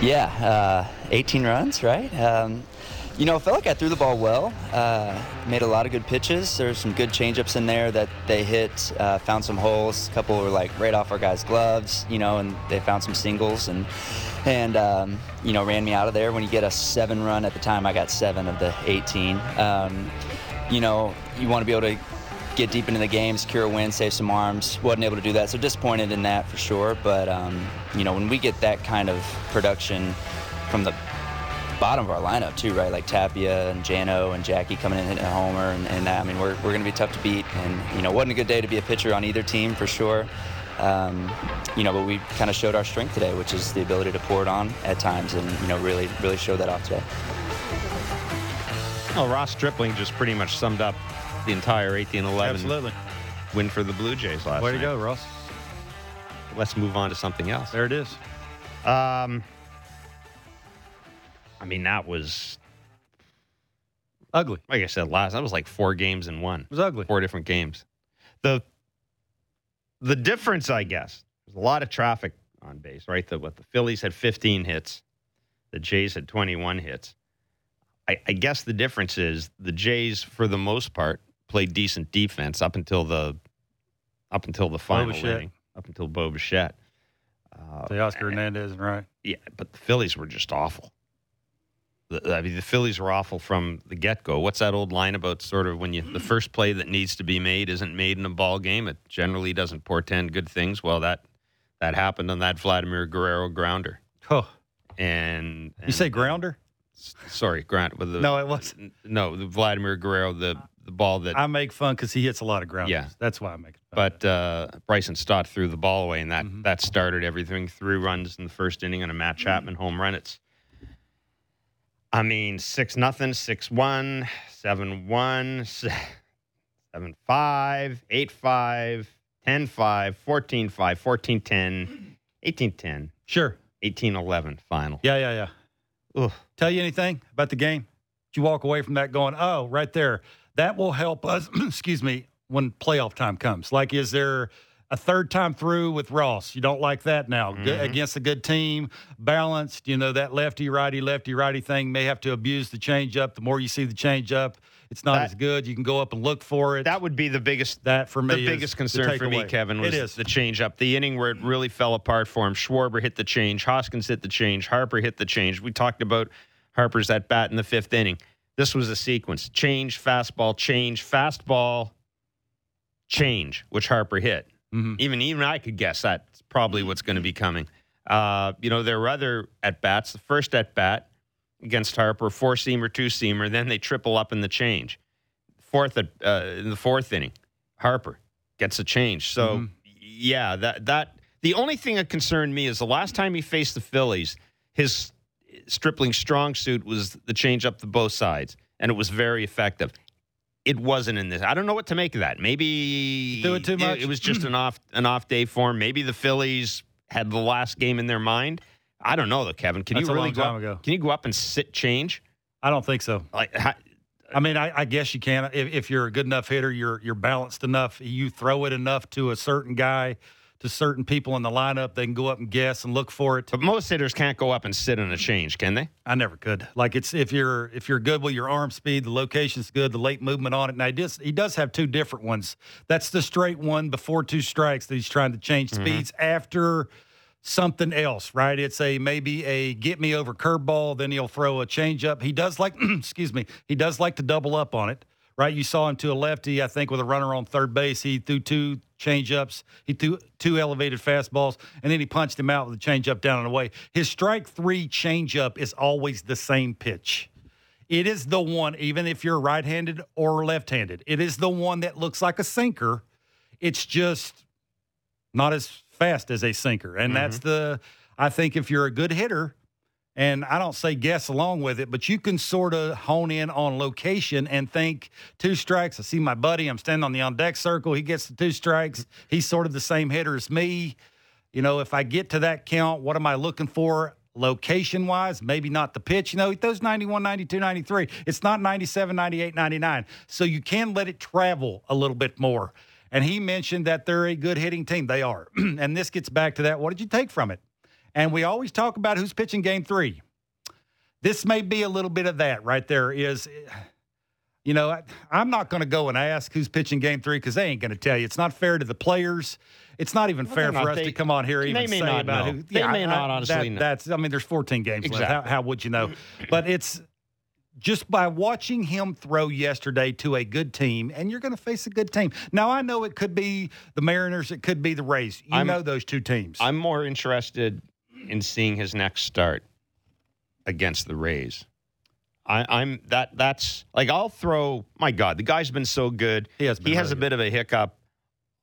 Yeah, uh, 18 runs, right? Um, you know, I felt like I threw the ball well. Uh, made a lot of good pitches. There's some good changeups in there that they hit. Uh, found some holes. A couple were like right off our guys' gloves, you know, and they found some singles and and um, you know ran me out of there. When you get a seven run at the time, I got seven of the 18. Um, you know, you want to be able to get deep into the game, secure a win, save some arms. wasn't able to do that, so disappointed in that for sure. But um, you know, when we get that kind of production from the bottom of our lineup too, right? Like Tapia and Jano and Jackie coming in hitting a homer, and, and that. I mean, we're, we're going to be tough to beat. And you know, wasn't a good day to be a pitcher on either team for sure. Um, you know, but we kind of showed our strength today, which is the ability to pour it on at times, and you know, really, really showed that off today. Well, Ross Stripling just pretty much summed up the entire 18-11 Absolutely. win for the Blue Jays last Way night. to go, Ross. Let's move on to something else. There it is. Um, I mean, that was Ugly. like I said last. That was like four games in one. It was ugly. Four different games. The the difference, I guess, there's a lot of traffic on base, right? The what the Phillies had 15 hits, the Jays had 21 hits. I, I guess the difference is the Jays, for the most part, played decent defense up until the up until the final inning, up until Bo Bichette. Uh, Teoscar Hernandez, right? yeah, but the Phillies were just awful. The, I mean, the Phillies were awful from the get go. What's that old line about? Sort of when you the first play that needs to be made isn't made in a ball game. It generally doesn't portend good things. Well, that that happened on that Vladimir Guerrero grounder. Oh, And, you say grounder? Sorry, Grant. With the, No, it wasn't. No, the Vladimir Guerrero, the the ball that I make fun because he hits a lot of grounders. Yeah. That's why I make fun. But uh, Bryson Stott threw the ball away, and that Mhm. that started everything. Three runs in the first inning and a Matt Chapman home run. It's, I mean, six nothing, six one, seven one, seven five, eight five, ten five, fourteen five, fourteen ten, eighteen ten, sure. eighteen eleven final. Yeah, yeah, yeah. Ugh. Tell you anything about the game? Did you walk away from that going, oh, right there? That will help us, excuse me, when playoff time comes. Like, is there a third time through with Ross? You don't like that now. Mhm. against a good team, balanced, you know, that lefty righty, lefty righty thing may have to abuse the changeup. The more you see the changeup, it's not That- as good. You can go up and look for it. That would be the biggest that for me the biggest concern for me. Kevin, was it is. the change up. The inning where it really fell apart for him. Schwarber hit the change. Hoskins hit the change. Harper hit the change. We talked about Harper's at bat in the fifth inning. This was a sequence: change, fastball, change, fastball, change, which Harper hit. Mhm. Even even I could guess that's probably what's going to be coming. Uh, you know, there were other at bats. The first at bat against Harper, four seamer, two seamer. Then they triple up in the change. Fourth at uh, in the fourth inning, Harper gets a change. So Mhm. yeah, that that the only thing that concerned me is the last time he faced the Phillies, his Stripling strong suit was the change up to both sides, and it was very effective. It wasn't in this. I don't know what to make of that. Maybe Do it too much? It, was just an off an off day for him. Maybe the Phillies had the last game in their mind. I don't know though, Kevin. Can That's you really go up, ago. Can you go up and sit change? I don't think so. Like how, I mean, I, I guess you can if, if you're a good enough hitter, you're you're balanced enough. You throw it enough to a certain guy, to certain people in the lineup, they can go up and guess and look for it. but most hitters can't go up and sit in a change, can they? I never could. Like it's if you're if you're good with your arm speed, the location's good, the late movement on it. Now he does he does have two different ones. That's the straight one before two strikes that he's trying to change mm-hmm. speeds after something else, right? It's a maybe a get me over curveball, then he'll throw a changeup. He does like excuse me, he does like to double up on it. Right, you saw him to a lefty. I think with a runner on third base, he threw two changeups. He threw two elevated fastballs, and then he punched him out with a changeup down and away. His strike three changeup is always the same pitch. It is the one, even if you're right-handed or left-handed, it is the one that looks like a sinker. It's just not as fast as a sinker, and that's mm-hmm. the. I think if you're a good hitter, and I don't say guess along with it, but you can sort of hone in on location and think two strikes. I see my buddy. I'm standing on the on deck circle. He gets the two strikes. He's sort of the same hitter as me. You know, if I get to that count, what am I looking for? Location wise, maybe not the pitch. You know, he throws 91, 92, 93. It's not 97, 98, 99. So you can let it travel a little bit more. And he mentioned that they're a good hitting team. They are. and this gets back to that. What did you take from it? And we always talk about who's pitching game three. This may be a little bit of that right there. Is you know, I, I'm not going to go and ask who's pitching game three because they ain't going to tell you. It's not fair to the players. It's not even Well, fair for not. us They- to come on here even say about know. who. They may I- not honestly that- know. That's. I mean, there's 14 games left. How, how would you know? But it's just by watching him throw yesterday to a good team, and you're going to face a good team. Now I know it could be the Mariners, it could be the Rays. You I'm- know those two teams. I'm more interested in seeing his next start against the Rays. I, I'm that. That's like I'll throw. My God, the guy's been so good. He has He has really a bit of a hiccup.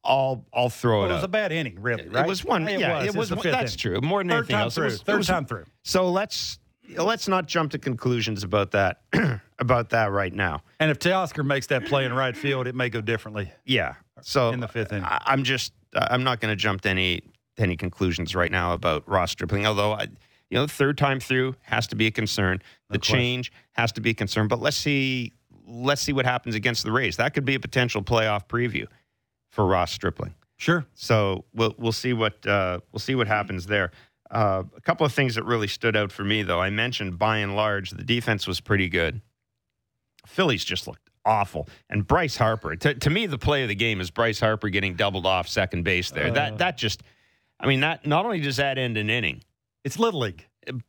I'll I'll throw Well, it it was a bad inning, really. Right? It was one. yeah, it was. one- fifth that's inning. true. More than Third anything else, It was- Third was- time through. So let's let's not jump to conclusions about that about that right now. And if Teoscar makes that play in right field, it may go differently. Yeah. So In the fifth inning. I, I'm just I'm not going to jump to any any conclusions right now about Ross Stripling. Although I, you know, the third time through has to be a concern. The change has to be a concern. But let's see let's see what happens against the Rays. That could be a potential playoff preview for Ross Stripling. Sure. So we'll we'll see what uh, we'll see what happens there. Uh, a couple of things that really stood out for me, though. I mentioned by and large the defense was pretty good. Phillies just looked awful, and Bryce Harper. To, to me, the play of the game is Bryce Harper getting doubled off second base there. Uh. that that just, I mean, that not only does that end an inning, It's Little League.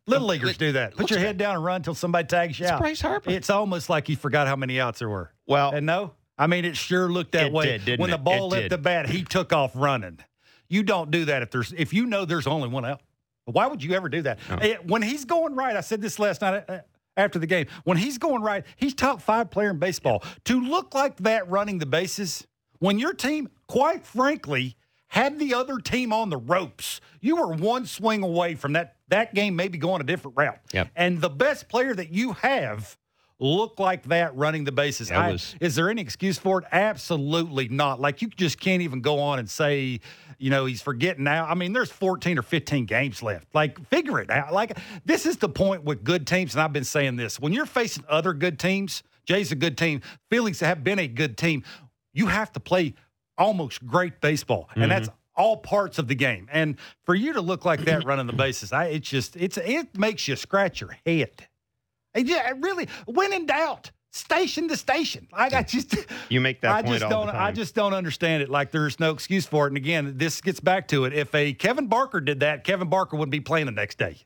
Little leaguers do that. Put your head down and run until somebody tags you it's out. Bryce Harper. It's almost like you forgot how many outs there were. well, And no, I mean, it sure looked that It way. did, didn't when the ball It left the bat, he took off running. You don't do that if there's if you know there's only one out. Why would you ever do that? No. Eh, When he's going right, I said this last night uh, after the game. When he's going right, he's top five player in baseball. To look like that running the bases, when your team, quite frankly, had the other team on the ropes, you were one swing away from that that game maybe going a different route. Yep. And the best player that you have look like that running the bases. I- was- is there any excuse for it? Absolutely not. Like you just can't even go on and say, you know, he's forgetting now. I mean, there's 14 or 15 games left. Like, figure it out. Like, this is the point with good teams, and I've been saying this. When you're facing other good teams, Jay's a good team, Phillies have been a good team. You have to play almost great baseball, and mm-hmm. that's all parts of the game. And for you to look like that running the bases, I it's just it's it makes you scratch your head. It, yeah, it really, when in doubt, station to station. Like I just, you make that I just don't, I just don't understand it. Like there's no excuse for it. And again, this gets back to it. If a Kevin Barker did that, Kevin Barker wouldn't be playing the next day.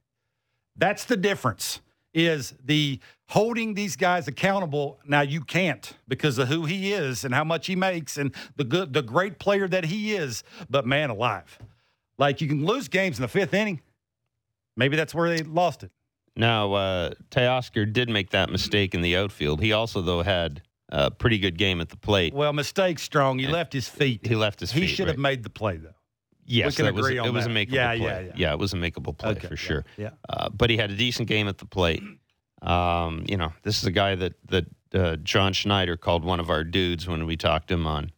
That's the difference. Is the holding these guys accountable? Now you can't because of who he is and how much he makes and the good, the great player that he is. But man, alive, like you can lose games in the fifth inning. Maybe that's where they lost it. Now, uh, Teoscar did make that mistake in the outfield. He also, though, had a pretty good game at the plate. Well, mistake strong. He left his feet. He left his feet. He should have right? made the play though. Yes, can that was, on it was a makeable Yeah, play. yeah, yeah. yeah, it was a makeable play Okay, for sure. yeah. Uh, but he had a decent game at the plate. Um, you know, this is a guy that that uh, John Schneider called one of our dudes when we talked to him on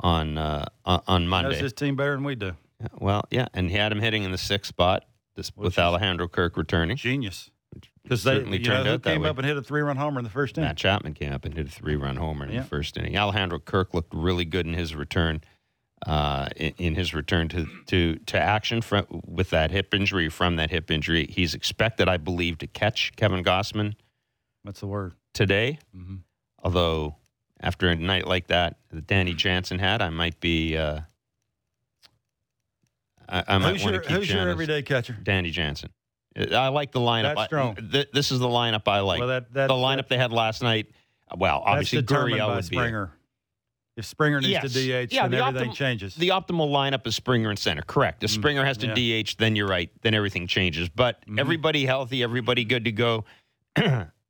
on uh, on on Knows his team better than we do. Yeah, Well, yeah, and he had him hitting in the sixth spot this, Which with Alejandro Kirk returning. Genius. Because they certainly know, turned who out that came way. up and hit a three-run homer in the first inning. Matt Chapman came up and hit a three-run homer in Yeah. the first inning. Alejandro Kirk looked really good in his return, uh, in, in his return to to to action from, with that hip injury. From that hip injury, he's expected, I believe, to catch Kevin Gausman That's the word. today. Mhm. Although after a night like that that Danny Jansen had, I might be. Uh, I, I might want to keep who's your everyday catcher? Danny Jansen. I like the lineup. That's I- strong. th- this is the lineup I like. well, that, that, the lineup they had last night. Well, obviously Gurriel would be. If Springer needs Yes. to DH, Yeah, then the everything optim- changes. The optimal lineup is Springer and center. Correct. If Mm, Springer has to yeah. DH, then you're right. Then everything changes. But Mhm. everybody healthy, everybody good to go.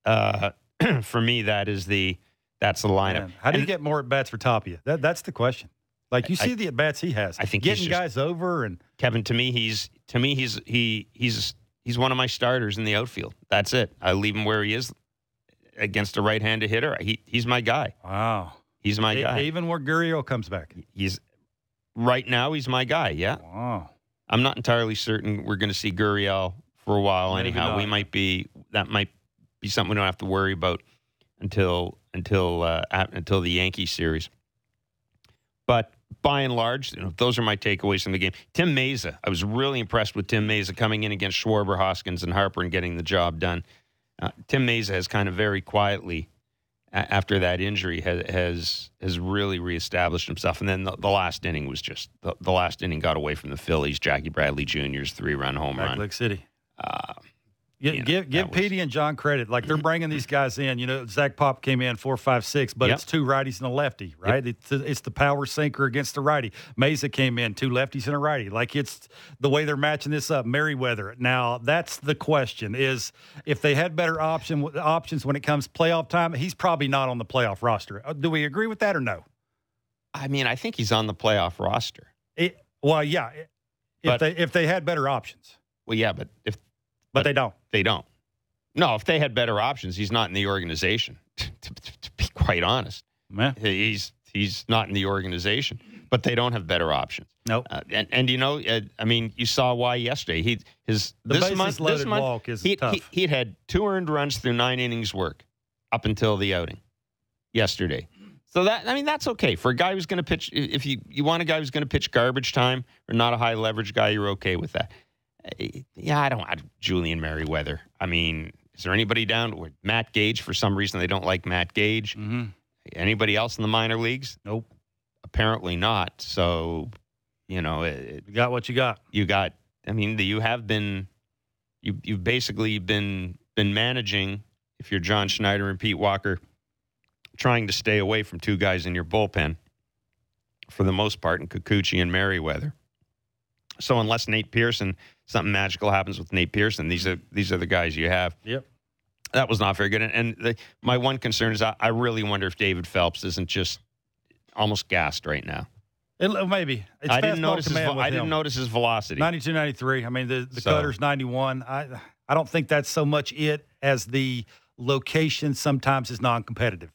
uh, for me, that is the that's the lineup. Man, how do you And get more at bats for Tapia? That, that's the question. Like you I- see the at bats he has. I think he's getting just- guys over and Kevin, to me, he's to me he's he he's he's one of my starters in the outfield. That's it. I leave him where he is against a right-handed hitter. He he's my guy. wow, He's my guy. even where Gurriel comes back. He's right now. He's my guy. Yeah. Wow, I'm not entirely certain we're going to see Gurriel for a while. Maybe anyhow, we might be that might be something we don't have to worry about until until uh, until the Yankee series. But by and large, you know, those are my takeaways from the game. Tim Mayza, I was really impressed with Tim Mayza coming in against Schwarber, Hoskins, and Harper and getting the job done. Uh, Tim Mayza has kind of very quietly, after that injury, has, has has really reestablished himself. And then the, the last inning was just the, the last inning got away from the Phillies. Jackie Bradley Jr.'s three run home Back run. Lake City. Uh, Give you know, give, give was- Petey and John credit. Like they're bringing these guys in. You know, Zach Pop came in four, five, six, but Yep. it's two righties and a lefty, right? It's, it's the power sinker against the righty. Mayza came in two lefties and a righty. Like it's the way they're matching this up. Merryweather. Now that's the question: is if they had better option options when it comes playoff time, he's probably not on the playoff roster. Uh, Do we agree with that or no? I mean, I think he's on the playoff roster. It, well, yeah. If But- they if they had better options, Well, yeah, but if but they don't. they don't, no, if they had better options, he's not in the organization. to, to- be quite honest, Man, he's he's not in the organization. But they don't have better options. nope. Uh, and and you know, uh, I mean, you saw why yesterday. He his The this month this month walk is he, tough. he he had two earned runs through nine innings work up until the outing yesterday. So that I mean that's okay for a guy who's going to pitch. If you you want a guy who's going to pitch garbage time or not a high leverage guy, you're okay with that. Yeah, I don't. I, Julian Merryweather. I mean, is there anybody down with Matt Gage? For some reason, they don't like Matt Gage. hmm Anybody else in the minor leagues? Nope. Apparently not. So, you know, it, You got what you got. you got. I mean, the, you have been, you you've basically been been managing. If you're John Schneider and Pete Walker, trying to stay away from two guys in your bullpen, for the most part, in Kikuchi and Merryweather. So unless Nate Pearson, something magical happens with Nate Pearson, these are these are the guys you have. Yep. That was not very good. And, and the, my one concern is I, I really wonder if David Phelps isn't just almost gassed right now. It, maybe. It's I didn't notice his command vel- with I didn't him. notice his velocity. 92, 93. I mean, the, the So- cutter's 91. I, I don't think that's so much it as the location sometimes is non competitive.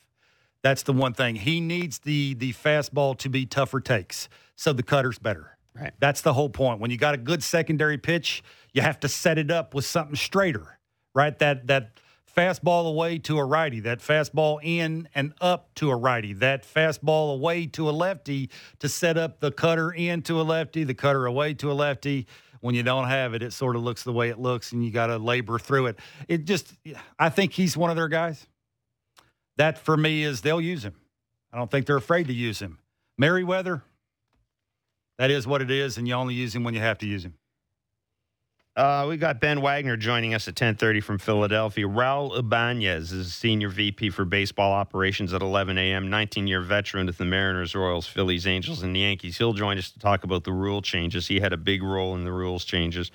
That's the one thing. He needs the the fastball to be tougher takes. So the cutter's better. Right. That's the whole point. When you got a good secondary pitch, you have to set it up with something straighter, right? That that fastball away to a righty, that fastball in and up to a righty, that fastball away to a lefty to set up the cutter in to a lefty, the cutter away to a lefty. When you don't have it, it sort of looks the way it looks, and you got to labor through it. It just, I think he's one of their guys. That for me is they'll use him. I don't think they're afraid to use him. Merryweather, that is what it is, and you only use him when you have to use him. Uh, we got Ben Wagner joining us at 10:30 from Philadelphia. Raul Ibanez is senior VP for baseball operations at 11 a.m. 19-year veteran with the Mariners, Royals, Phillies, Angels, and Yankees. He'll join us to talk about the rule changes. He had a big role in the rules changes,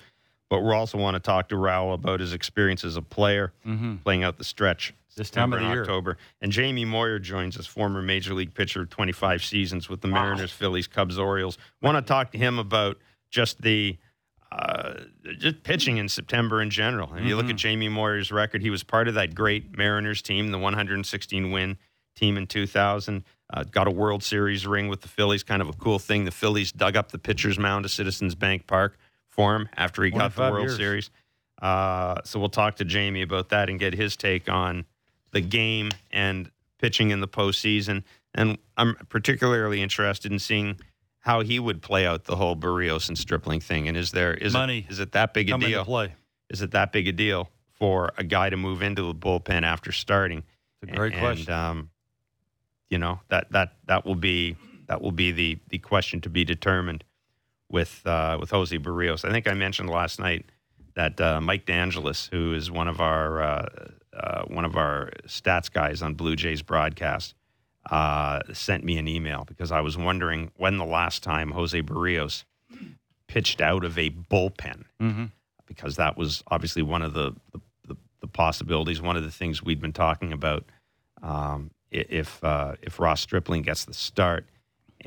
but we also want to talk to Raul about his experience as a player Mm-hmm. playing out the stretch This time of the year. October. And Jamie Moyer joins us, former major league pitcher, 25 seasons with the Mariners, Phillies, Cubs, Orioles. Want to talk to him about just the uh, just pitching in September in general. And you look at Jamie Moyer's record; he was part of that great Mariners team, the 116 win team in 2000. Uh, got a World Series ring with the Phillies. Kind of a cool thing. The Phillies dug up the pitcher's mound at Citizens Bank Park for him after he got the World years. Series. Uh, so we'll talk to Jamie about that and get his take on the game and pitching in the postseason. And I'm particularly interested in seeing how he would play out the whole Berrios and Stripling thing. And is there is Money it, is it that big a deal? play. Is it that big a deal for a guy to move into the bullpen after starting? It's a great and, question. Um, you know that that that will be that will be the the question to be determined with uh, with Jose Berrios. I think I mentioned last night that uh, Mike DeAngelis, who is one of our uh, uh, one of our stats guys on Blue Jays broadcast, uh, sent me an email because I was wondering when the last time Jose Berrios pitched out of a bullpen Mm-hmm. because that was obviously one of the the, the, the possibilities, one of the things we'd been talking about. Um, if uh, if Ross Stripling gets the start,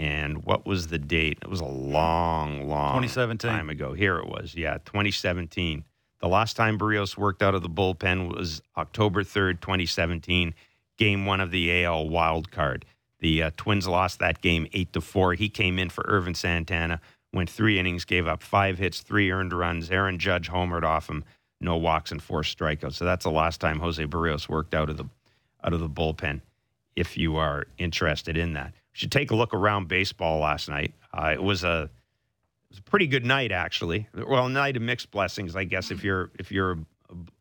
and what was the date? It was a long, long 2017. time ago. Here it was, yeah, 2017. The last time Berrios worked out of the bullpen was October 3rd, 2017, game one of the AL wild card. The uh, Twins lost that game eight to four. He came in for Ervin Santana, went three innings, gave up five hits, three earned runs. Aaron Judge homered off him, no walks and four strikeouts. So that's the last time Jose Berrios worked out of the out of the bullpen. If you are interested in that, should take a look around baseball last night. Uh, it was a it was a pretty good night actually. Well, a night of mixed blessings, I guess. If you're if you're a,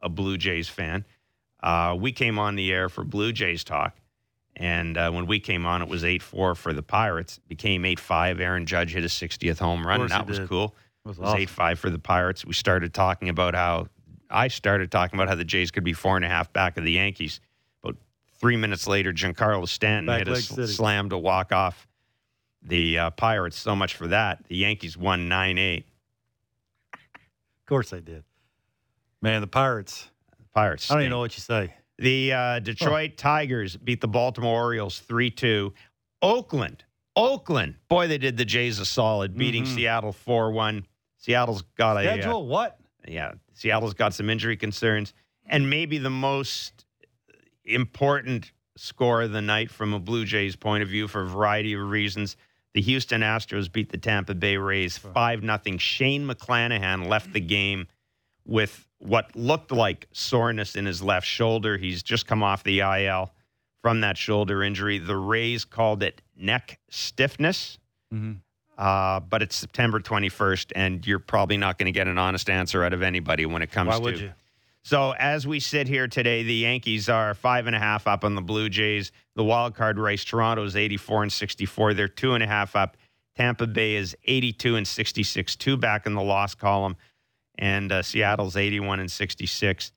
a Blue Jays fan, uh, we came on the air for Blue Jays talk, and uh, when we came on, it was eight four for the Pirates. It became eight five. Aaron Judge hit his 60th home run, and that was did. cool. It was It was awesome. eight five for the Pirates. We started talking about how I started talking about how the Jays could be four and a half back of the Yankees. Three minutes later, Giancarlo Stanton Back hit a city. slam to walk off the uh, Pirates. So much for that. The Yankees won nine eight. Of course they did. Man, the Pirates. Pirates. I don't even know what you say. The uh, Detroit Tigers beat the Baltimore Orioles 3 2. Oakland, Oakland, boy, they did the Jays a solid, beating Mhm. Seattle 4 1. Seattle's got a. uh, Schedule what? yeah, Seattle's got some injury concerns. And maybe the most important score of the night from a Blue Jays point of view for a variety of reasons. The Houston Astros beat the Tampa Bay Rays 5 0. Shane McClanahan left the game with what looked like soreness in his left shoulder. He's just come off the IL from that shoulder injury. The Rays called it neck stiffness. Mm-hmm. Uh, but it's September 21st, and you're probably not going to get an honest answer out of anybody when it comes Why to. So as we sit here today, the Yankees are five and a half up on the Blue Jays. The wild card race, Toronto is 84 and 64. They're two and a half up. Tampa Bay is 82 and 66, two back in the loss column, and uh, Seattle's 81 and 66.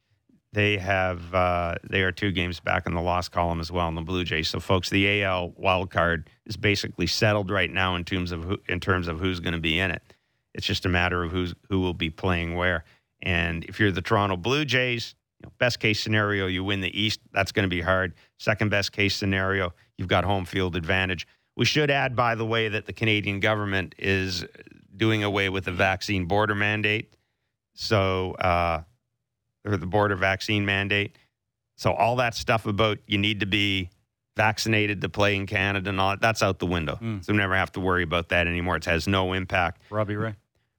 They have uh, they are two games back in the loss column as well in the Blue Jays. So, folks, the AL wild card is basically settled right now in terms of who, in terms of who's going to be in it. It's just a matter of who's who will be playing where. And if you're the Toronto Blue Jays, you know, best case scenario, you win the East. That's going to be hard. Second best case scenario, you've got home field advantage. We should add, by the way, that the Canadian government is doing away with the vaccine border mandate. So, uh, or the border vaccine mandate. So, all that stuff about you need to be vaccinated to play in Canada and all that, that's out the window. Mm. So, we never have to worry about that anymore. It has no impact. Robbie Ray.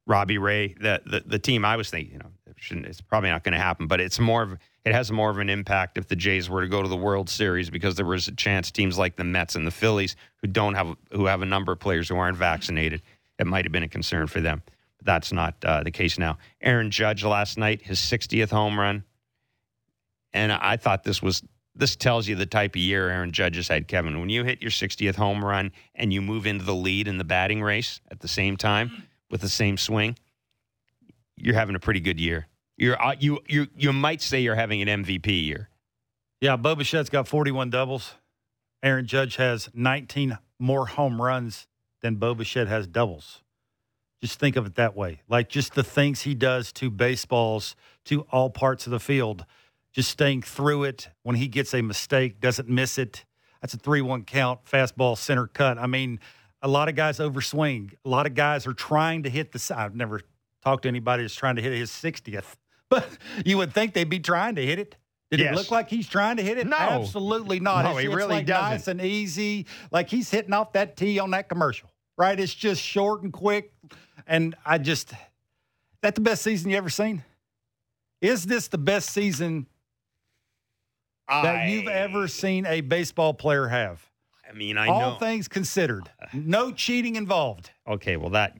Robbie Ray, the the, the team I was thinking, you know, shouldn't, it's probably not going to happen, but it's more of it has more of an impact if the Jays were to go to the World Series because there was a chance teams like the Mets and the Phillies who don't have who have a number of players who aren't vaccinated, it might have been a concern for them. But that's not uh, the case now. Aaron Judge last night, his 60th home run, and I thought this was this tells you the type of year Aaron Judge has had, Kevin. When you hit your 60th home run and you move into the lead in the batting race at the same time with the same swing, you're having a pretty good year. You're uh, you you you might say you're having an MVP year. Yeah, Bo Bichette's got 41 doubles. Aaron Judge has 19 more home runs than Bo Bichette has doubles. Just think of it that way. Like just the things he does to baseballs, to all parts of the field, just staying through it. When he gets a mistake, doesn't miss it. That's a 3 1 count, fastball, center cut. I mean, a lot of guys overswing. A lot of guys are trying to hit the. I've never talked to anybody that's trying to hit his 60th, but you would think they'd be trying to hit it. Did Yes. it look like he's trying to hit it? No. Absolutely not. No, it's, he it's really like doesn't. nice and easy. Like he's hitting off that tee on that commercial, right? It's just short and quick. And I just, that the best season you ever seen? Is this the best season that you've ever seen a baseball player have? I mean, I All know. things considered, no cheating involved. okay, well that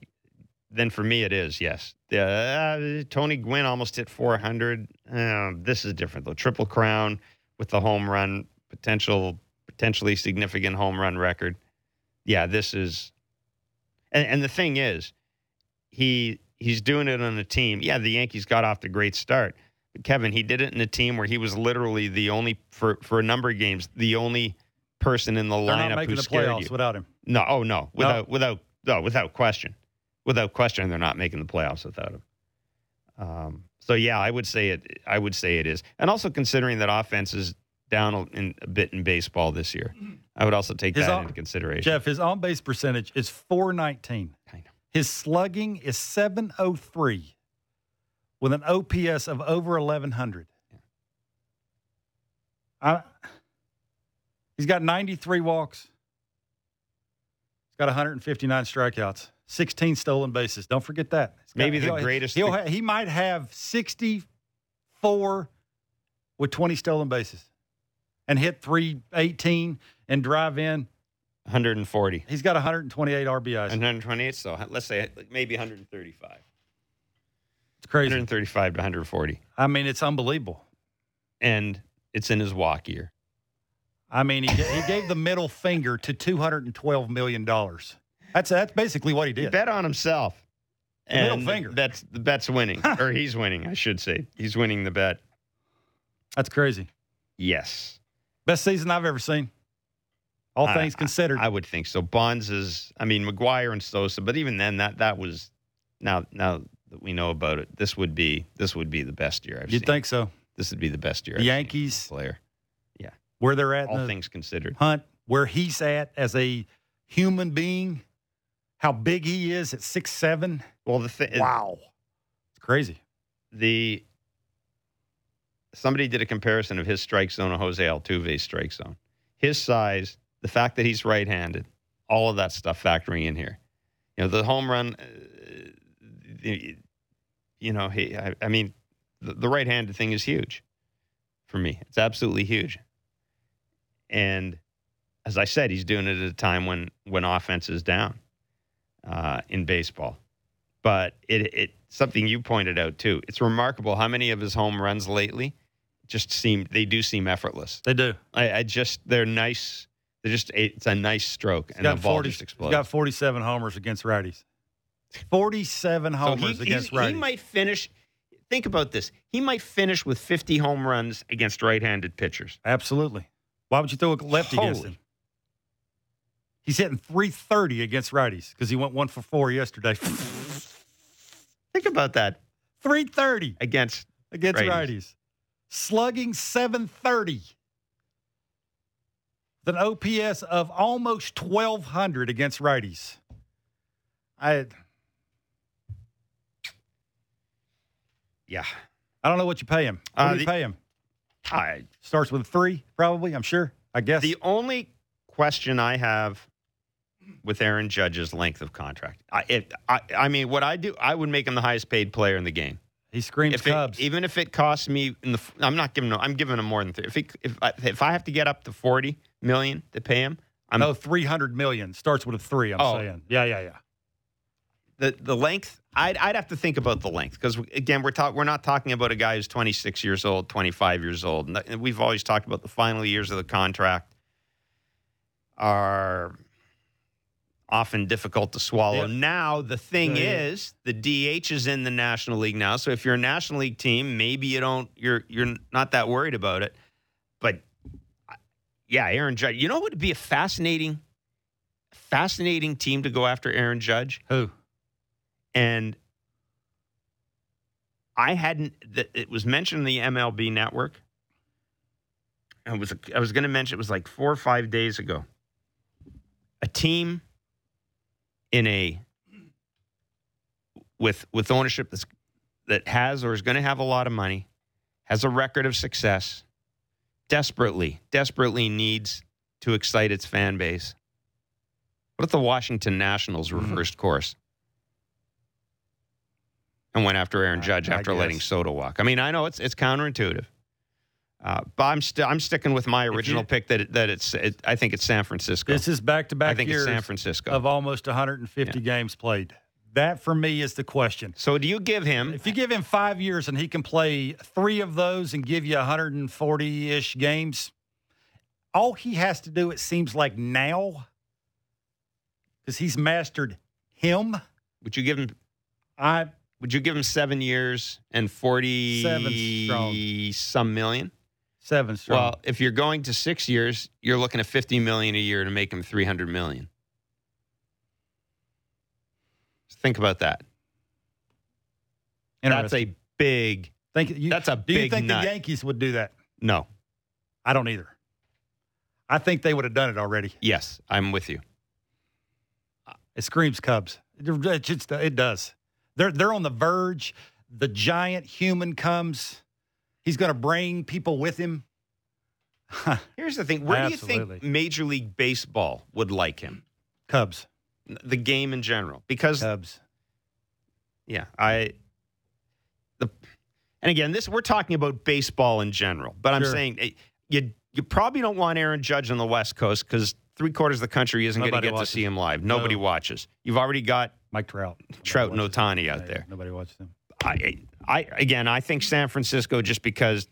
then for me it is yes. Uh, Tony Gwynn almost hit 400. Uh, this is different though. Triple crown with the home run potential, potentially significant home run record. Yeah, this is. And, and the thing is, he he's doing it on a team. Yeah, the Yankees got off to a great start. But Kevin, he did it in a team where he was literally the only for for a number of games the only person in the They're not lineup making who the scared playoffs you. without him. No, oh no, without without no, without question, without question, they're not making the playoffs without him. Um, so yeah, I would say it. I would say it is, and also considering that offense is down a, in, a bit in baseball this year, I would also take His that on- into consideration. Jeff, his on base percentage is 419. His slugging is 703 with an OPS of over 1100. I, he's got 93 walks. He's got 159 strikeouts, 16 stolen bases. Don't forget that. Got- Maybe the greatest He'll ha- he might have 64 with 20 stolen bases and hit 318 and drive in 140. He's got 128 RBIs. 128, so let's say maybe 135. It's crazy. 135 to 140. I mean, it's unbelievable. And it's in his walk year. I mean, he, he gave the middle finger to 212 million dollars. That's that's basically what he He did. bet on himself. Middle finger. That's the bet's winning, or he's winning, I should say. He's winning the bet. That's crazy. Yes, Best season I've ever seen. All I- things considered. I would think so. Bonds is, I mean, McGwire and Sosa, but even then, that that was now now that we know about it, this would be this would be the best year I've You'd seen. think so. this would be the best year. The I've Yankees, player, where they're at all the things considered. hunt, where he's at as a human being, how big he is at six seven. Well, the thing, Wow, it's crazy. the somebody did a comparison of his strike zone and Jose Altuve's strike zone. His size, the fact that he's right-handed, all of that stuff factoring in here. You know, the home run. Uh, you know, he. I, I mean, the, the right-handed thing is huge for me. It's absolutely huge. And as I said, he's doing it at a time when when offense is down uh, in baseball but it, it something you pointed out too. It's remarkable how many of his home runs lately just seem they do seem effortless. They do. I, I just they're nice. They're just it's a nice stroke, He's and the got ball 40, just he's explodes. got 47 homers against righties. 47 So homers he, against righties. he might finish. Think about this. He might finish with 50 home runs against right-handed pitchers. Absolutely. Why would you throw a lefty against him? He's hitting 330 against righties because he went one for four yesterday. Think about that 330 against. against Righties. righties. Slugging 730. With an OPS of almost 1,200 against righties. I Yeah, I don't know what you pay him. What Uh, do you the- pay him? I Starts with a three, probably, I'm sure. I guess. The only question I have with Aaron Judge's length of contract, I, it, I, I mean, what I do, I would make him the highest paid player in the game. he screams If it, Cubs. even if it costs me, in the, I'm not giving him. I'm giving him more than three. If it, if I, if I have to get up to forty million to pay him, I'm no, 300 million. Starts with a three, I'm Oh. saying. Yeah, yeah, yeah. the the length. I'd I'd have to think about the length because again, we're talk, we're not talking about a guy who's 26 years old, 25 years old, and we've always talked about the final years of the contract are often difficult to swallow. Yep. Now the thing Yeah, yeah. is, the DH is in the National League now, so if you're a National League team, maybe you don't you're you're not that worried about it, but yeah, Aaron Judge. You know what would be a fascinating, fascinating team to go after Aaron Judge? Who? and I hadn't. that It was mentioned in the MLB Network. I was I was going to mention it was like four or five days ago. A team in a with with ownership that's that has or is going to have a lot of money, has a record of success, desperately desperately needs to excite its fan base. What if the Washington Nationals Mhm. reversed course? and went after Aaron Judge I after letting. Soto walk. I mean, I know it's it's counterintuitive, uh, but I'm still I'm sticking with my original you- pick that it, that it's it, I think it's San Francisco. This is back to back years San Francisco. of almost 150 games played. That for me is the question. so do you give him? If you give him five years and he can play three of those and give you 140 ish games, all he has to do, it seems like now, because he's mastered him. Would you give him? I Would you give him seven years and forty Seven strong. some million? Seven strong. Well, if you're going to six years, you're looking at fifty million a year to make him three hundred million. Think about that. That's a big Think you, that's a big. do you think nut. the Yankees would do that? no. I don't either. I think they would have done it already. Yes, I'm with you. It screams Cubs. It, it just it does. They're they're on the verge. The giant human comes. He's going to bring people with him. Here's the thing: where do you think Major League Baseball would like him? Cubs, The game in general, because Cubs. yeah, I the and again, this we're talking about baseball in general, but I'm Sure. saying eh, you you probably don't want Aaron Judge on the West Coast because three quarters of the country isn't going to get watches. to see him live. Nobody No. watches. You've already got Mike Trout. Trout and Nobody Ohtani out there. Nobody watches him. I, I again, I think San Francisco just because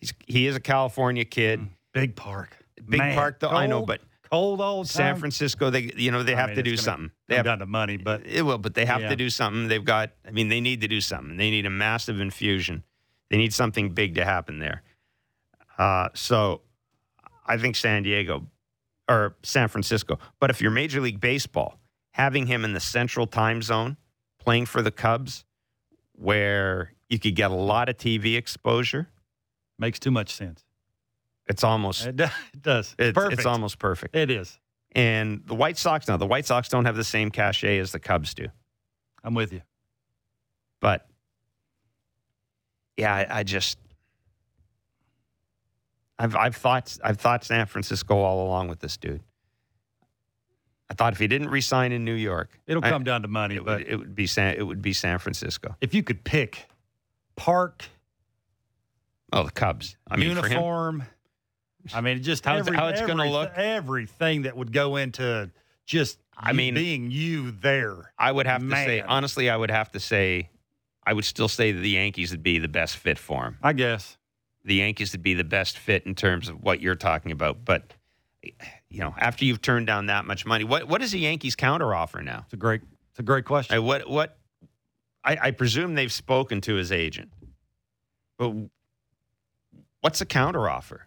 he's, he is a California kid. Big park. Big Man, park, though. I know, but cold all the time. San Francisco, they you know they I have mean, to do something. They have down to money, but it will, but they have Yeah. to do something. They've got. I mean, they need to do something. They need a massive infusion. They need something big to happen there. Uh, so, I think San Diego or San Francisco. But if you're Major League Baseball, having him in the Central Time Zone, playing for the Cubs, where you could get a lot of TV exposure, makes too much sense. it's almost It does. It's, Perfect. it's almost perfect. It is. And the White Sox now, the White Sox don't have the same cachet as the Cubs do. I'm with you. But yeah, I, I just I've I've thought I've thought San Francisco all along with this dude. I thought if he didn't resign in New York, It'll I- come down to money, it but would, it would be San it would be San Francisco. if you could pick park, Oh, the Cubs. I mean, him, uniform, I mean, just How- every, how it's gonna look? everything that would go into just I mean- being you there. I would have to say honestly, I would have to say I would still say that the Yankees would be the best fit for him. I guess. the Yankees would be the best fit in terms of what you're talking about. But you know, after you've turned down that much money, what what is the Yankees counteroffer now? It's a great it's a great question. I, what what? I, I presume they've spoken to his agent, but what's a counteroffer?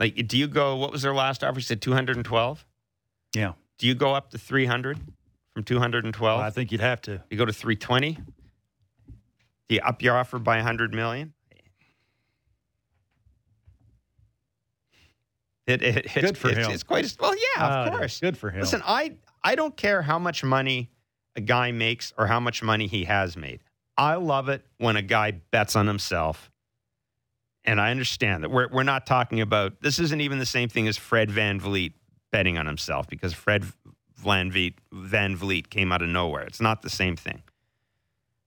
Like, do you go? What was their last offer? He said two hundred and twelve. yeah. Do you go up to three hundred from two hundred and twelve? I think you'd have to. You go to 320? Do you up your offer by 100 million? It, it, it's, Good for it's, him. It's quite, well, yeah, Uh, of course. Good for him. Listen, I, I don't care how much money a guy makes or how much money he has made. I love it when a guy bets on himself. And I understand that we're, we're not talking about this isn't even the same thing as Fred VanVleet betting on himself because Fred VanVleet, Van Vliet came out of nowhere. It's not the same thing.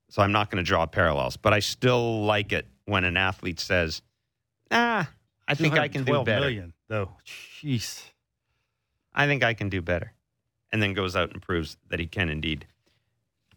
So I'm not going to draw parallels, but I still like it when an athlete says, "Ah, I think I can do better. million, though. Jeez. I think I can do better," and then goes out and proves that he can indeed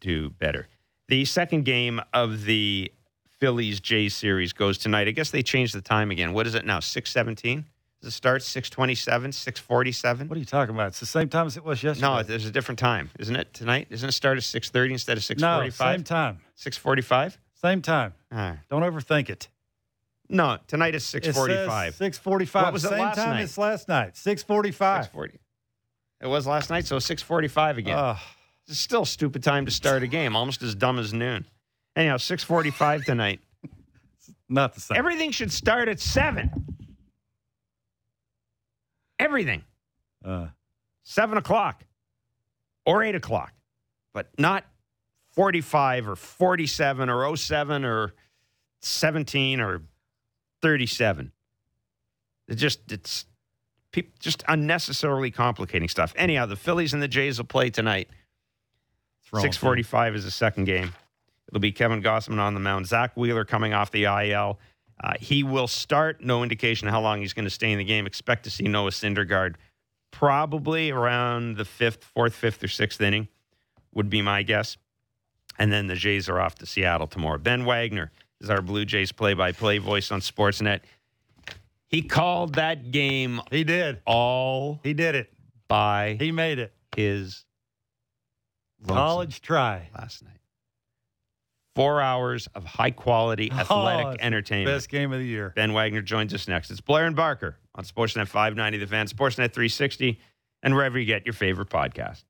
do better. The second game of the Phillies Jays series goes tonight. I guess they changed the time again. What is it now? Six seventeen. Does it start six twenty seven? Six forty seven? What are you talking about? It's the same time as it was yesterday. No, there's a different time, isn't it? Tonight, isn't it start at six thirty instead of six no, same time. Six forty five. Same time. Right. Don't overthink it. No, tonight is six forty five. Six forty-five. What was it Same last time night? as last night. Six forty-five. Six forty. It was last night, so six forty-five again. Oh, it's still a stupid time to start a game, almost as dumb as noon. Anyhow, six forty-five tonight. not the same. Everything should start at seven. Everything uh, seven o'clock or eight o'clock, but not forty-five or forty-seven or 07 or seventeen or thirty-seven. It just it's just unnecessarily complicating stuff. Anyhow, the Phillies and the Jays will play tonight. what's wrong Six forty-five is the second game. It'll be Kevin Gausman on the mound. Zack Wheeler coming off the IL. Uh, he will start. No indication how long he's going to stay in the game. Expect to see Noah Syndergaard probably around the fifth, fourth, fifth, or sixth inning would be my guess. And then the Jays are off to Seattle tomorrow. Ben Wagner is our Blue Jays play-by-play voice on Sportsnet. He called that game? He did. all He did it. by He made it. his College try. last night. Four hours of high quality Oh, athletic the entertainment. Best game of the year. Ben Wagner joins us next. It's Blair and Barker on Sportsnet 590 The Fan, Sportsnet 360, and wherever you get your favorite podcast.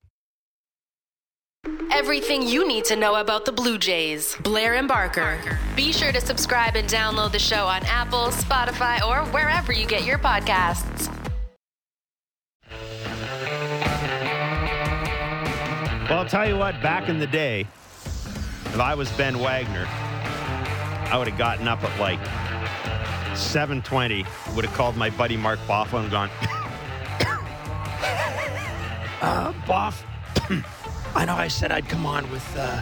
Everything you need to know about the Blue Jays. Blair and Barker. Be sure to subscribe and download the show on Apple, Spotify, or wherever you get your podcasts. Well, I'll tell you what, back in the day, if I was Ben Wagner, I would have gotten up at like 720, would have called my buddy Mark Boff and gone, uh, Boff, I know I said I'd come on with, uh,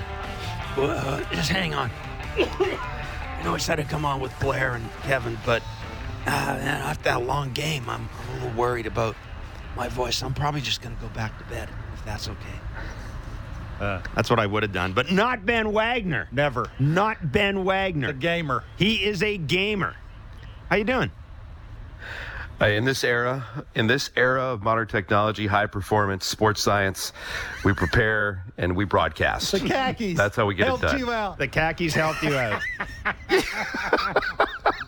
uh, just hang on. I know I said I'd come on with Blair and Kevin, but uh, man, after that long game, I'm, I'm a little worried about my voice. I'm probably just going to go back to bed if that's okay. That's what I would have done, but not Ben Wagner. Never. Not Ben Wagner. The gamer. He is a gamer. How you doing? Uh, in this era, in this era of modern technology, high performance, sports science, we prepare and we broadcast. The khakis. That's how we get it helped done. you out. The khakis helped you out.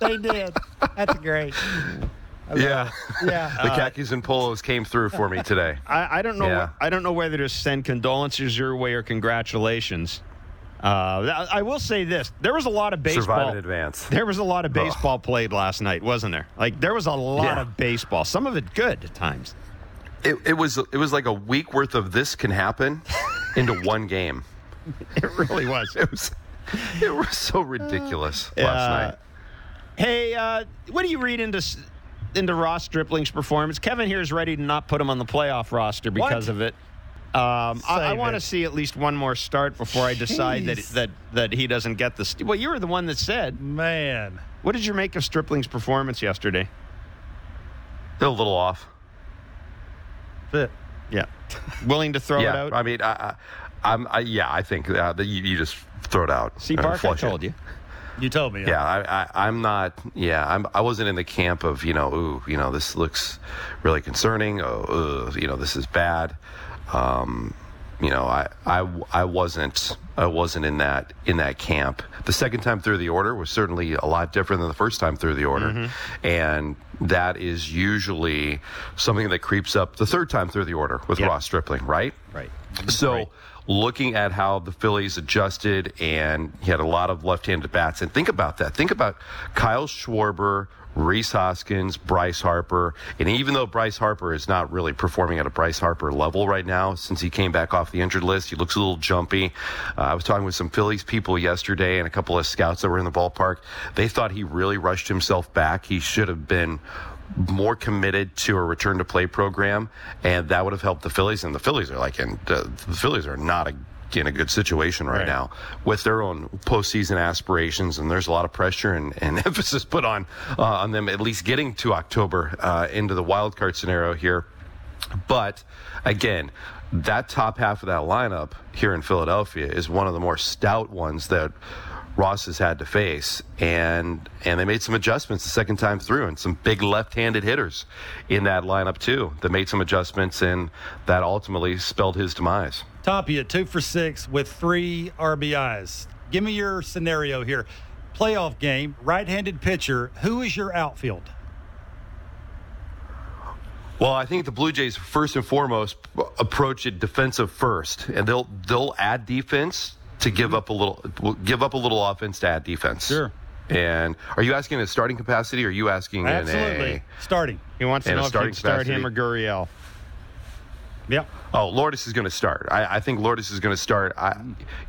They did. That's great. Yeah, Yeah. the khakis and polos came through for me today. I, I don't know. Yeah. I don't know whether to send condolences your way or congratulations. Uh, I will say this: there was a lot of baseball. Survive in advance. There was a lot of baseball played last night, wasn't there? Like there was a lot Yeah. of baseball. Some of it good at times. It, it was it was like a week worth of this can happen into one game. It really was. It was it was so ridiculous Uh, last night. Hey, uh, what do you read into into Ross Stripling's performance? Kevin here is ready to not put him on the playoff roster because What? of it. Um, I, I want to see at least one more start before I decide that, Jeez. that that he doesn't get the. St- well, you were the one that said. Man. What did you make of Stripling's performance yesterday? Still a little off. Fit. Yeah, willing to throw it out. I mean, I, I, I'm I, yeah, I think uh, that you, you just throw it out. See, uh, Bark, I flush it. told you. You told me. Yeah, I, I, I'm not. Yeah, I'm. I wasn't in the camp of you know, ooh, you know, this looks really concerning. Oh, ugh, you know, this is bad. Um, you know, I, I, I wasn't. I wasn't in that in that camp. The second time through the order was certainly a lot different than the first time through the order, and that is usually something that creeps up the third time through the order with Yeah. Ross Stripling, right? Right. So, looking at how the Phillies adjusted, and he had a lot of left-handed bats, and think about that. Think about Kyle Schwarber, Rhys Hoskins, Bryce Harper, and even though Bryce Harper is not really performing at a Bryce Harper level right now, since he came back off the injured list, he looks a little jumpy. Uh, I was talking with some Phillies people yesterday, and a couple of scouts that were in the ballpark. They thought he really rushed himself back. He should have been more committed to a return to play program, and that would have helped the Phillies. And the Phillies are like, and uh, the Phillies are not a, in a good situation right, Right. now with their own postseason aspirations, and there's a lot of pressure and, and emphasis put on uh, on them at least getting to October uh, into the wild card scenario here. But again, that top half of that lineup here in Philadelphia is one of the more stout ones that Ross has had to face, and and they made some adjustments the second time through, and some big left-handed hitters in that lineup too. That made some adjustments, and that ultimately spelled his demise. Tapia, two for six with three RBIs. Give me your scenario here. Playoff game, right handed pitcher. Who is your outfield? Well, I think the Blue Jays first and foremost approach it defensive first, and they'll they'll add defense to give up a little give up a little offense to add defense. Sure. And are you asking in a starting capacity, or are you asking Absolutely. in Starting. He wants to know if start him or Gurriel. Yep. Oh, Lourdes is going to start. I, I think Lourdes is going to start. I,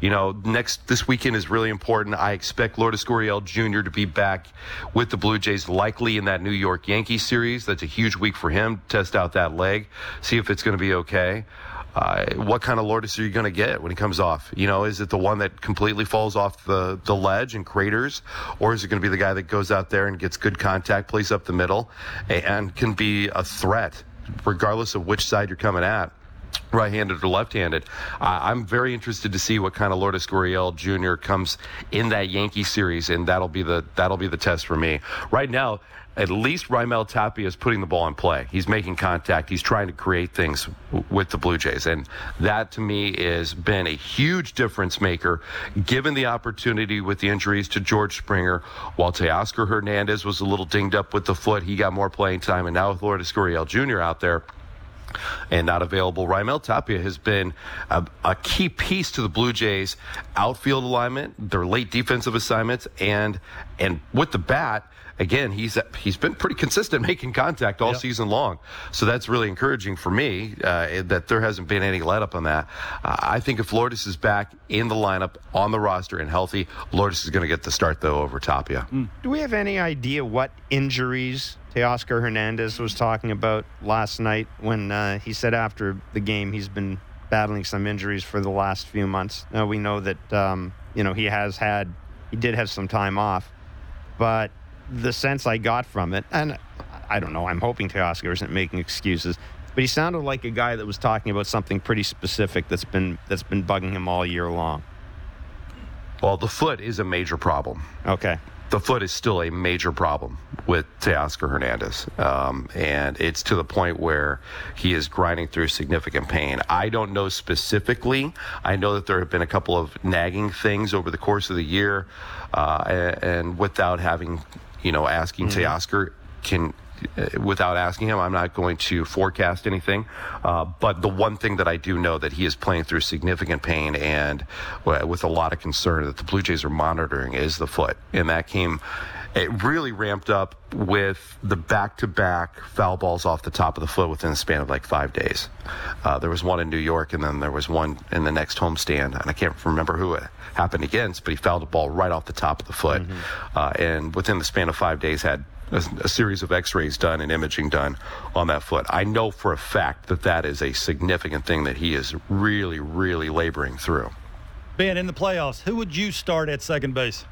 you know, next this weekend is really important. I expect Lourdes Gurriel Jr. to be back with the Blue Jays, likely in that New York Yankees series. That's a huge week for him. Test out that leg, see if it's going to be okay. Uh, what kind of Lourdes are you going to get when he comes off? You know, is it the one that completely falls off the, the ledge and craters, or is it going to be the guy that goes out there and gets good contact, plays up the middle, and can be a threat, regardless of which side you're coming at? right-handed or left-handed. Uh, I'm very interested to see what kind of Lourdes Gurriel Jr. comes in that Yankee series, and that'll be the that'll be the test for me. Right now, at least Raimel Tapia is putting the ball in play. He's making contact. He's trying to create things w- with the Blue Jays, and that to me has been a huge difference maker. Given the opportunity with the injuries to George Springer, while Teoscar Hernandez was a little dinged up with the foot, he got more playing time, and now with Lourdes Gurriel Jr. out there and not available. Raimel Tapia has been a, a key piece to the Blue Jays outfield alignment, their late defensive assignments, and and with the bat. Again, he's he's been pretty consistent making contact all Yep. season long, so that's really encouraging for me uh, that there hasn't been any let up on that. Uh, I think if Lourdes is back in the lineup on the roster and healthy, Lourdes is going to get the start though over Tapia. Do we have any idea what injuries Teoscar Hernandez was talking about last night when uh, he said after the game he's been battling some injuries for the last few months? Now we know that um, you know he has had he did have some time off, but the sense I got from it, and I don't know, I'm hoping Teoscar isn't making excuses, but but he sounded like a guy that was talking about something pretty specific that's been that's been bugging him all year long. Well, the foot is a major problem. Okay. The foot is still a major problem with Teoscar Hernandez. Um, and it's to the point where he is grinding through significant pain. I don't know specifically. I know that there have been a couple of nagging things over the course of the year. Uh, and, and without having, you know, asking Teoscar, can without asking him, I'm not going to forecast anything. Uh, but the one thing that I do know that he is playing through significant pain and uh, with a lot of concern that the Blue Jays are monitoring is the foot, and that came. It really ramped up with the back-to-back foul balls off the top of the foot within the span of like five days. Uh, there was one in New York, and then there was one in the next homestand, and I can't remember who it happened against, but he fouled a ball right off the top of the foot, uh, and within the span of five days had a, a series of x-rays done and imaging done on that foot. I know for a fact that that is a significant thing that he is really, really laboring through. Ben, in the playoffs, who would you start at second base?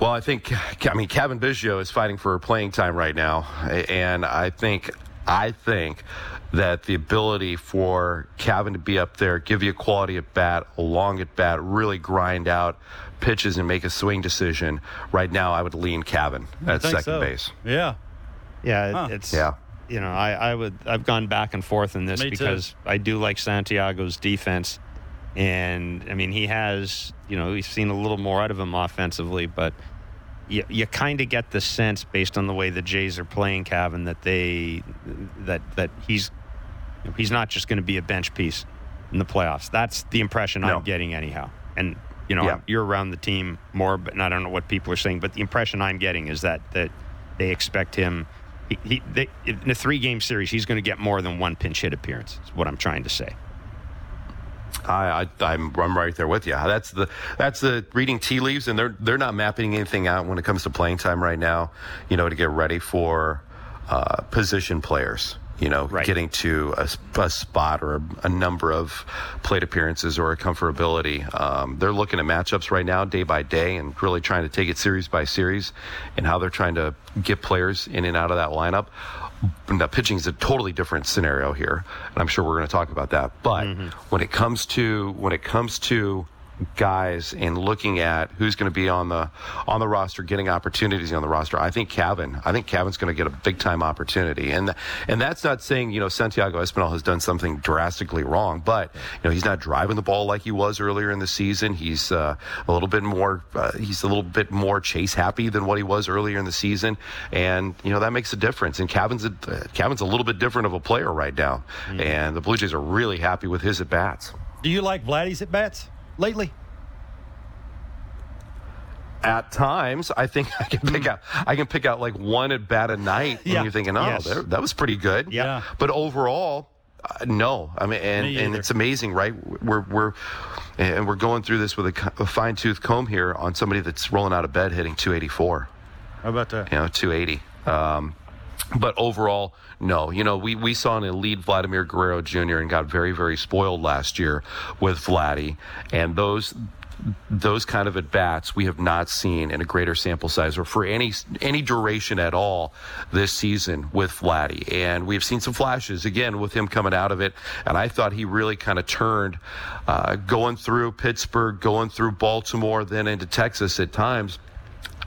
Well, I think I mean Cavan Biggio is fighting for playing time right now, and I think I think that the ability for Cavan to be up there, give you a quality at bat, a long at bat, really grind out pitches and make a swing decision. Right now, I would lean Cavan I at second so. base. Yeah. Yeah, Huh. it's Yeah. You know, I, I would I've gone back and forth in this Me too. because I do like Santiago's defense, and I mean he has you know we've seen a little more out of him offensively, but you, you kind of get the sense based on the way the Jays are playing, Kevin, that they that that he's he's not just going to be a bench piece in the playoffs. That's the impression No. I'm getting anyhow, and. You know, Yeah. you're around the team more, but and I don't know what people are saying. But the impression I'm getting is that that they expect him. He, he they, in a three game series, he's going to get more than one pinch hit appearance. Is what I'm trying to say. I, I I'm I'm right there with you. That's the that's the reading tea leaves, and they're they're not mapping anything out when it comes to playing time right now. You know, to get ready for uh, position players. You know, Right. getting to a spot or a, a number of plate appearances or a comfortability. Um, they're looking at matchups right now, day by day, and really trying to take it series by series, and how they're trying to get players in and out of that lineup. Now, pitching is a totally different scenario here, and I'm sure we're going to talk about that. But when it comes to when it comes to guys and looking at who's going to be on the on the roster, getting opportunities on the roster, I think Cavan. I think Cavan's going to get a big time opportunity, and and that's not saying you know Santiago Espinal has done something drastically wrong, but you know he's not driving the ball like he was earlier in the season. He's uh, a little bit more uh, he's a little bit more chase happy than what he was earlier in the season, and you know that makes a difference. And Cavan's a, uh, Cavan's a little bit different of a player right now, and the Blue Jays are really happy with his at bats. Do you like Vladdy's at bats lately? at times I think I can pick out I can pick out like one at bat a night Yeah. and you're thinking oh Yes. there- that was pretty good Yeah. but overall uh, no I mean and, Me and it's amazing right we're we're and we're going through this with a, a fine tooth comb here on somebody that's rolling out of bed hitting 284 How about that? you know 280 um, but overall no you know we, we saw an elite vladimir guerrero jr and got very very spoiled last year with vladdy and those those kind of at bats we have not seen in a greater sample size or for any any duration at all this season with Vladdy. And we've seen some flashes again with him coming out of it. And I thought he really kind of turned uh, going through Pittsburgh, going through Baltimore, then into Texas at times.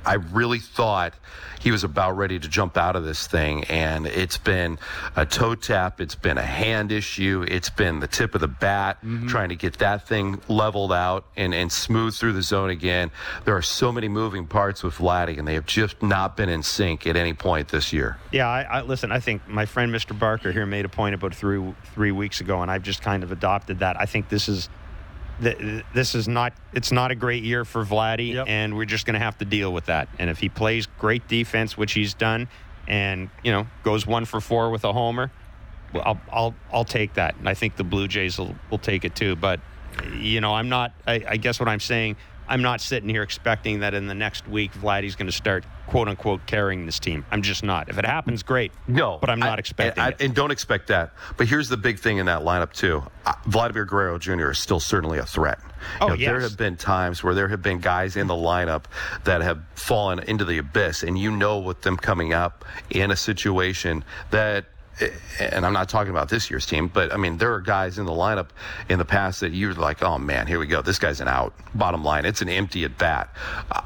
I really thought he was about ready to jump out of this thing, and it's been a toe tap, it's been a hand issue, it's been the tip of the bat mm-hmm. trying to get that thing leveled out and, and smooth through the zone again. There are so many moving parts with Vladdy, and they have just not been in sync at any point this year. Yeah, I, I listen. I think my friend Mr. Barker here made a point about three three weeks ago, and I've just kind of adopted that. I think this is th- this is not it's not a great year for Vladdy, Yep. and we're just going to have to deal with that. And if he plays great defense, which he's done, and you know goes one for four with a homer, well, I'll I'll I'll take that, and I think the Blue Jays will will take it too. But you know, I'm not. I, I guess what I'm saying. I'm not sitting here expecting that in the next week Vladdy's going to start quote unquote carrying this team. I'm just not. If it happens, great. No, but I'm not I- expecting I- it. and don't expect that. But here's the big thing in that lineup too: uh, Vladimir Guerrero Jr. is still certainly a threat. Oh, You know, There have been times where there have been guys in the lineup that have fallen into the abyss, and you know with them coming up in a situation that. And I'm not talking about this year's team, but I mean, there are guys in the lineup in the past that you're like, oh man, here we go. This guy's an out. Bottom line, it's an empty at bat.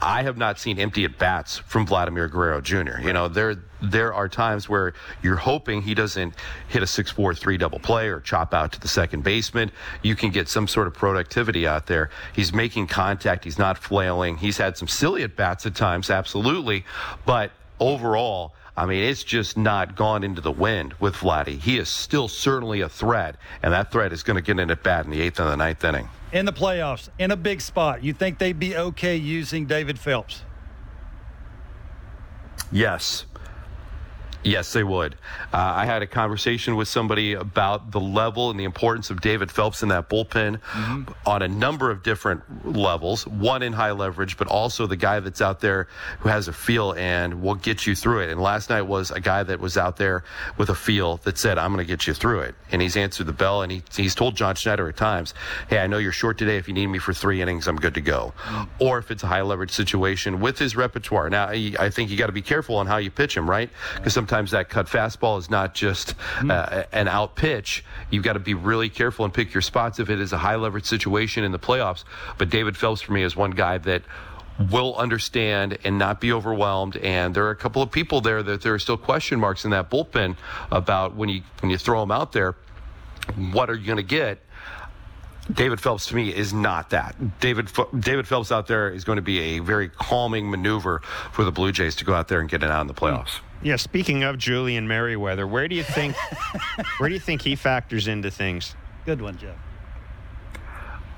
I have not seen empty at bats from Vladimir Guerrero Jr. You know, there there are times where you're hoping he doesn't hit a 6-4-3 double play or chop out to the second baseman. You can get some sort of productivity out there. He's making contact. He's not flailing. He's had some silly at bats at times, absolutely. But overall, I mean, it's just not gone into the wind with Vladdy. He is still certainly a threat, and that threat is going to get in at bat in the eighth and the ninth inning. In the playoffs, in a big spot, you think they'd be okay using David Phelps? Yes. Yes, they would. Uh, I had a conversation with somebody about the level and the importance of David Phelps in that bullpen on a number of different levels. One in high leverage, but also the guy that's out there who has a feel and will get you through it. And last night was a guy that was out there with a feel that said, I'm going to get you through it. And he's answered the bell and he, he's told John Schneider at times, Hey, I know you're short today. If you need me for three innings, I'm good to go. Or if it's a high leverage situation with his repertoire. Now, I I think you got to be careful on how you pitch him, right? Because sometimes that cut fastball is not just uh, an out pitch. You've got to be really careful and pick your spots if it is a high leverage situation in the playoffs. But David Phelps, for me, is one guy that will understand and not be overwhelmed. And there are a couple of people there that there are still question marks in that bullpen about when you when you throw them out there, what are you going to get? David Phelps to me is not that. David David Phelps out there is going to be a very calming maneuver for the Blue Jays to go out there and get it out in the playoffs. Yeah. Speaking of Julian Merryweather, where do you think where do you think he factors into things? Good one, Jeff.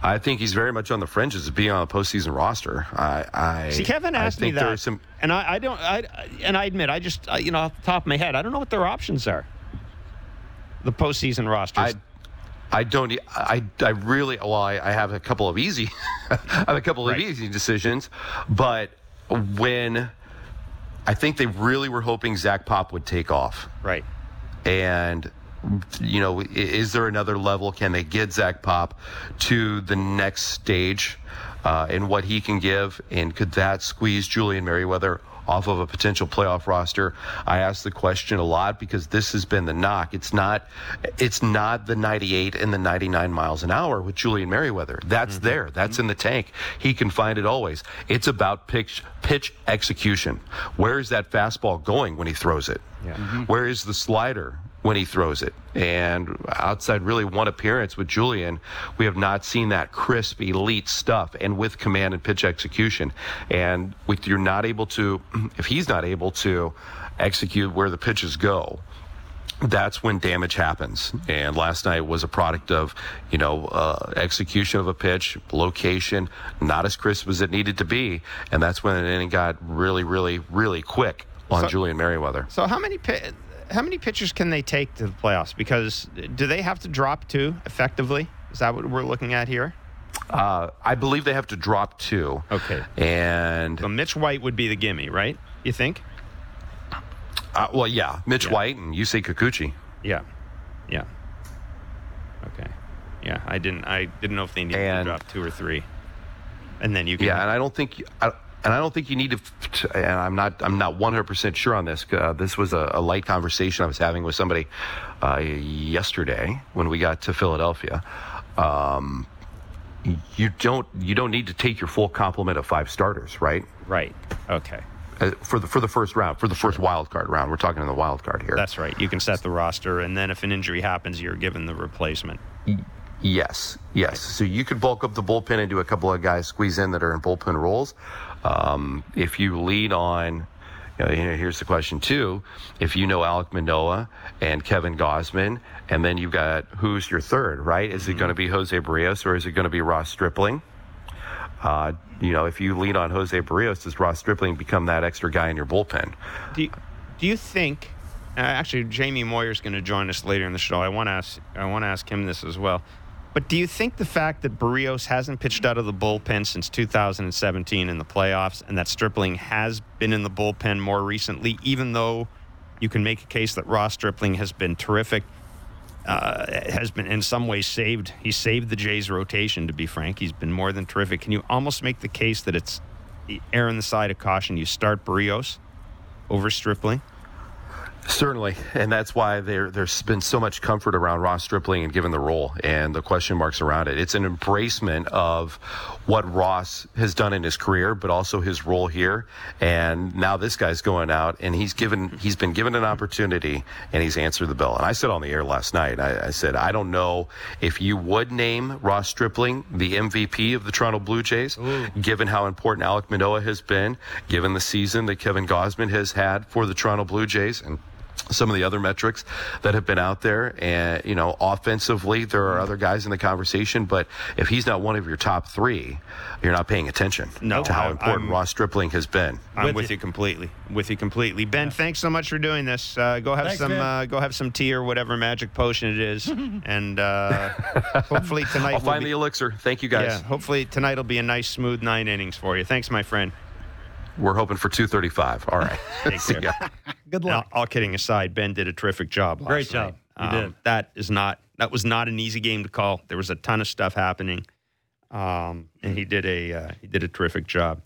I think he's very much on the fringes of being on the postseason roster. I, I See, Kevin I asked me that, some. and I, I don't. I and I admit, I just uh, you know off the top of my head, I don't know what their options are. The postseason rosters. I, I don't. I, I really. Well, I, I have a couple of easy. I have a couple of easy decisions, but when I think they really were hoping Zach Pop would take off, right. and you know, is there another level? Can they get Zach Pop to the next stage uh, in what he can give? And could that squeeze Julian Merryweather off of a potential playoff roster? I ask the question a lot because this has been the knock. It's not, it's not the 98 and the 99 miles an hour with Julian Merryweather. That's mm-hmm. there. That's in the tank. He can find it always. It's about pitch pitch execution. Where is that fastball going when he throws it? Yeah. Where is the slider when he throws it? And outside really one appearance with Julian, we have not seen that crisp, elite stuff and with command and pitch execution. And if you're not able to, if he's not able to execute where the pitches go, that's when damage happens. And last night was a product of, you know, uh, execution of a pitch, location, not as crisp as it needed to be. And that's when inning got really, really, really quick on So- Julian Merryweather. So how many pi- how many pitchers can they take to the playoffs? Because do they have to drop two effectively? Is that what we're looking at here? Uh, I believe they have to drop two. Okay. And, So Mitch White would be the gimme, right? You think? uh, well, yeah, Mitch Yeah. White and you Yusei Kikuchi. Yeah. Yeah. Okay. Yeah, I didn't. I didn't know if they needed And- to drop two or three, and then you can. Yeah, and I don't think, I, and I don't think you need to. And I'm not, I'm not 100 percent sure on this. Uh, this was a, a light conversation I was having with somebody uh, yesterday when we got to Philadelphia. Um, you don't, you don't need to take your full complement of five starters, right? Right. Okay. Uh, for the for the first round, for the first wild card round. We're talking in the wild card here. That's right. You can set the roster, and then if an injury happens, you're given the replacement. Yes, yes. So you could bulk up the bullpen and do a couple of guys squeeze in that are in bullpen roles. Um, if you lead on, you know, here's the question too. If you know Alek Manoah and Kevin Gausman, and then you've got who's your third, right? Is it going to be Jose Berrios or is it going to be Ross Stripling? Uh, you know, if you lean on Jose Berrios, does Ross Stripling become that extra guy in your bullpen? Do you, do you think? Uh, actually, Jamie Moyer's going to join us later in the show. I want to ask. I want to ask him this as well. But do you think the fact that Berrios hasn't pitched out of the bullpen since 2017 in the playoffs and that Stripling has been in the bullpen more recently, even though you can make a case that Ross Stripling has been terrific, uh, has been in some ways saved. He saved the Jays' rotation, to be frank. He's been more than terrific. Can you almost make the case that it's err on the side of caution? You start Berrios over Stripling? Certainly, and that's why there, there's been so much comfort around Ross Stripling and given the role and the question marks around it. It's an embracement of what Ross has done in his career, but also his role here. And now this guy's going out, and he's given he's been given an opportunity, and he's answered the bell. And I said on the air last night, I, I said I don't know if you would name Ross Stripling the MVP of the Toronto Blue Jays, Ooh. given how important Alek Manoah has been, given the season that Kevin Gausman has had for the Toronto Blue Jays, and some of the other metrics that have been out there. And, you know, offensively, there are other guys in the conversation, but if he's not one of your top three, you're not paying attention no, to how important I'm, Ross Stripling has been. I'm with, with you. you. completely. With you completely. Ben, yeah. thanks so much for doing this. Uh, go have thanks, some uh, go have some tea or whatever magic potion it is. and uh, hopefully tonight I'll find be, the elixir. Thank you guys. Yeah, hopefully tonight will be a nice smooth nine innings for you. Thanks, my friend. We're hoping for 235. All right. Take care. Good luck. Now, all kidding aside, Ben did a terrific job. Great job. Night. You um, did. That is not that was not an easy game to call. There was a ton of stuff happening, um, and he did a uh, he did a terrific job.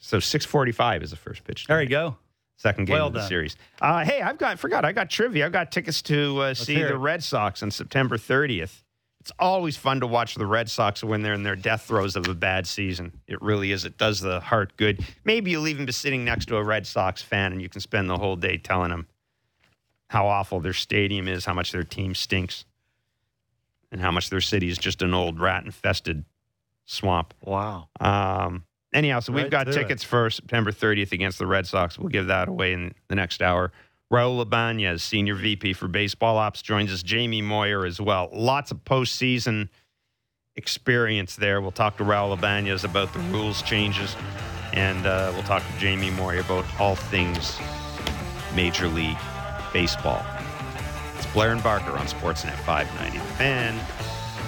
So 6:45 is the first pitch. There you go. Second game well of the done. series. Uh, hey, I've got forgot I got trivia. I've got tickets to uh, see the Red Sox on September 30th it's always fun to watch the Red Sox when they're in their death throes of a bad season. It really is. It does the heart good. Maybe you'll even be sitting next to a Red Sox fan and you can spend the whole day telling them how awful their stadium is, how much their team stinks, and how much their city is just an old rat infested swamp. Wow. Um, anyhow, so right we've got tickets it. for September 30th against the Red Sox. We'll give that away in the next hour. Raul Ibanez, Senior VP for Baseball Ops, joins us. Jamie Moyer as well. Lots of postseason experience there. We'll talk to Raul Ibanez about the rules changes, and uh, we'll talk to Jamie Moyer about all things Major League Baseball. It's Blair and Barker on Sportsnet 590. The Fan,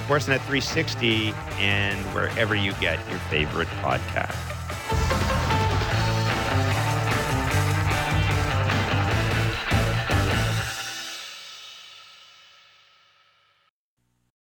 Sportsnet 360, and wherever you get your favorite podcast.